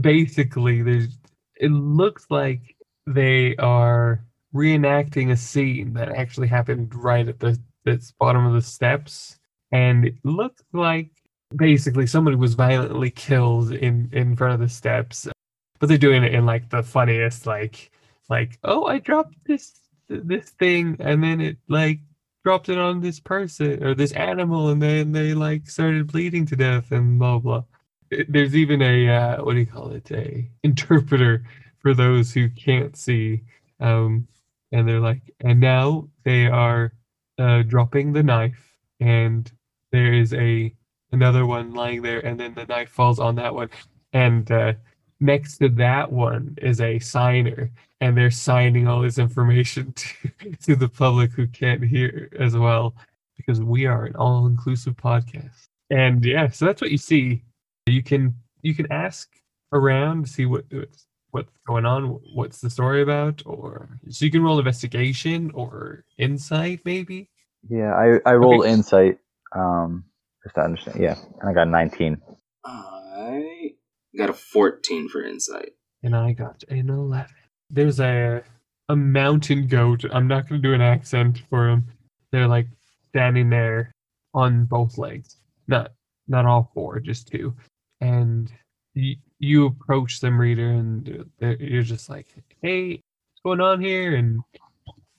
basically there's it looks like they are reenacting a scene that actually happened right at the this bottom of the steps, and it looks like basically somebody was violently killed in in front of the steps, but they're doing it in like the funniest like like oh I dropped this this thing and then it like dropped it on this person or this animal and then they like started bleeding to death and blah blah. There's even a uh, what do you call it? A interpreter for those who can't see um and they're like and now they are uh dropping the knife and there is a another one lying there and then the knife falls on that one. And uh next to that one is a signer and they're signing all this information to, to the public who can't hear as well because we are an all-inclusive podcast and yeah so that's what you see You can you can ask around see what what's, what's going on, what's the story about, or so you can roll investigation or insight maybe. Yeah, I I rolled Okay. insight. Um, just to understand. Yeah, and I got 19. I got a 14 for insight. and I got an 11. There's a a mountain goat. I'm not going to do an accent for them. They're like standing there on both legs. Not not all four, just two. And you, you approach them, reader, and you're just like, "Hey, what's going on here?" And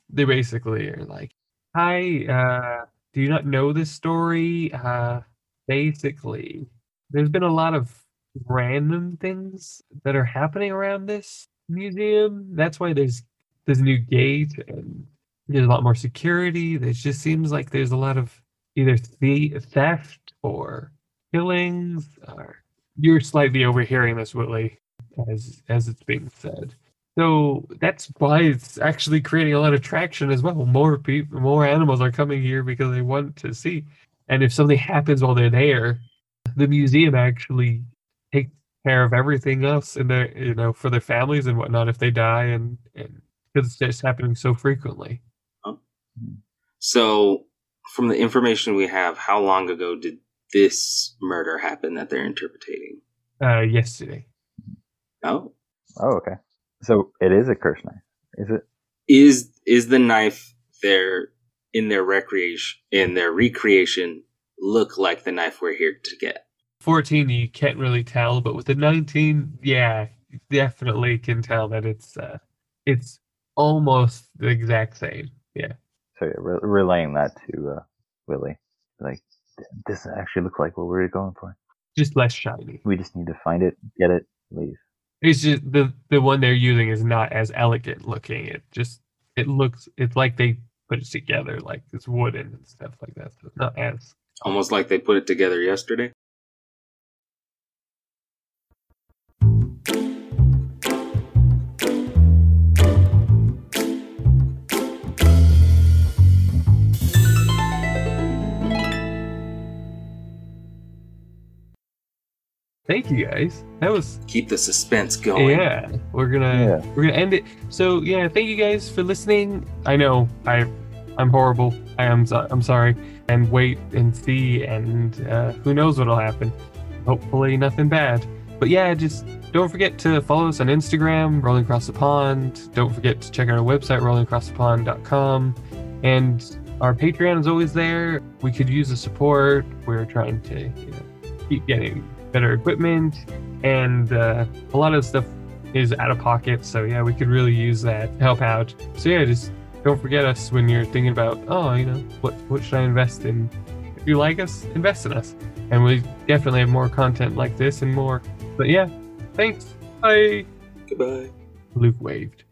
they basically are like, "Hi, uh, do you not know this story? Uh, basically, there's been a lot of random things that are happening around this museum. That's why there's there's a new gate and there's a lot more security. It just seems like there's a lot of either the- theft or killings. Or you're slightly overhearing this, Whitley, as as it's being said. So that's why it's actually creating a lot of traction as well. More people, more animals are coming here because they want to see. And if something happens while they're there, the museum actually takes care of everything else in their, you know, for their families and whatnot if they die, and and because it's just happening so frequently. So, from the information we have, how long ago did this murder happen that they're interpreting? Uh, yesterday, Oh, Oh, okay. So it is a curse knife. Is it? is is the knife there in their recreation in their recreation look like the knife we're here to get? Fourteen you can't really tell, but with the nineteen, yeah, you definitely can tell that it's uh, it's almost the exact same. Yeah. So yeah, re- relaying that to uh, Willie. Like, this actually looks like what we were going for. Just less shiny. We just need to find it, get it, leave. It's just the the one they're using is not as elegant looking. It just it looks it's like they put it together like it's wooden and stuff like that. So it's not as Almost like they put it together yesterday. Thank you guys. That was Keep the suspense going. yeah. We're gonna Yeah. we're gonna end it. So yeah, thank you guys for listening. I know I I'm horrible. I am so- I'm sorry. And wait and see and uh, who knows what'll happen. Hopefully nothing bad. But yeah, just don't forget to follow us on Instagram, Rolling Across the Pond. Don't forget to check out our website, rollingacrossthepond.com. And our Patreon is always there. We could use the support. We're trying to you know, keep getting better equipment, and uh, a lot of stuff is out of pocket. So yeah, we could really use that to help out. So yeah, just don't forget us when you're thinking about oh, you know, what what should I invest in? If you like us, invest in us, and we definitely have more content like this and more. But yeah, thanks. Bye. Goodbye. Luke waved.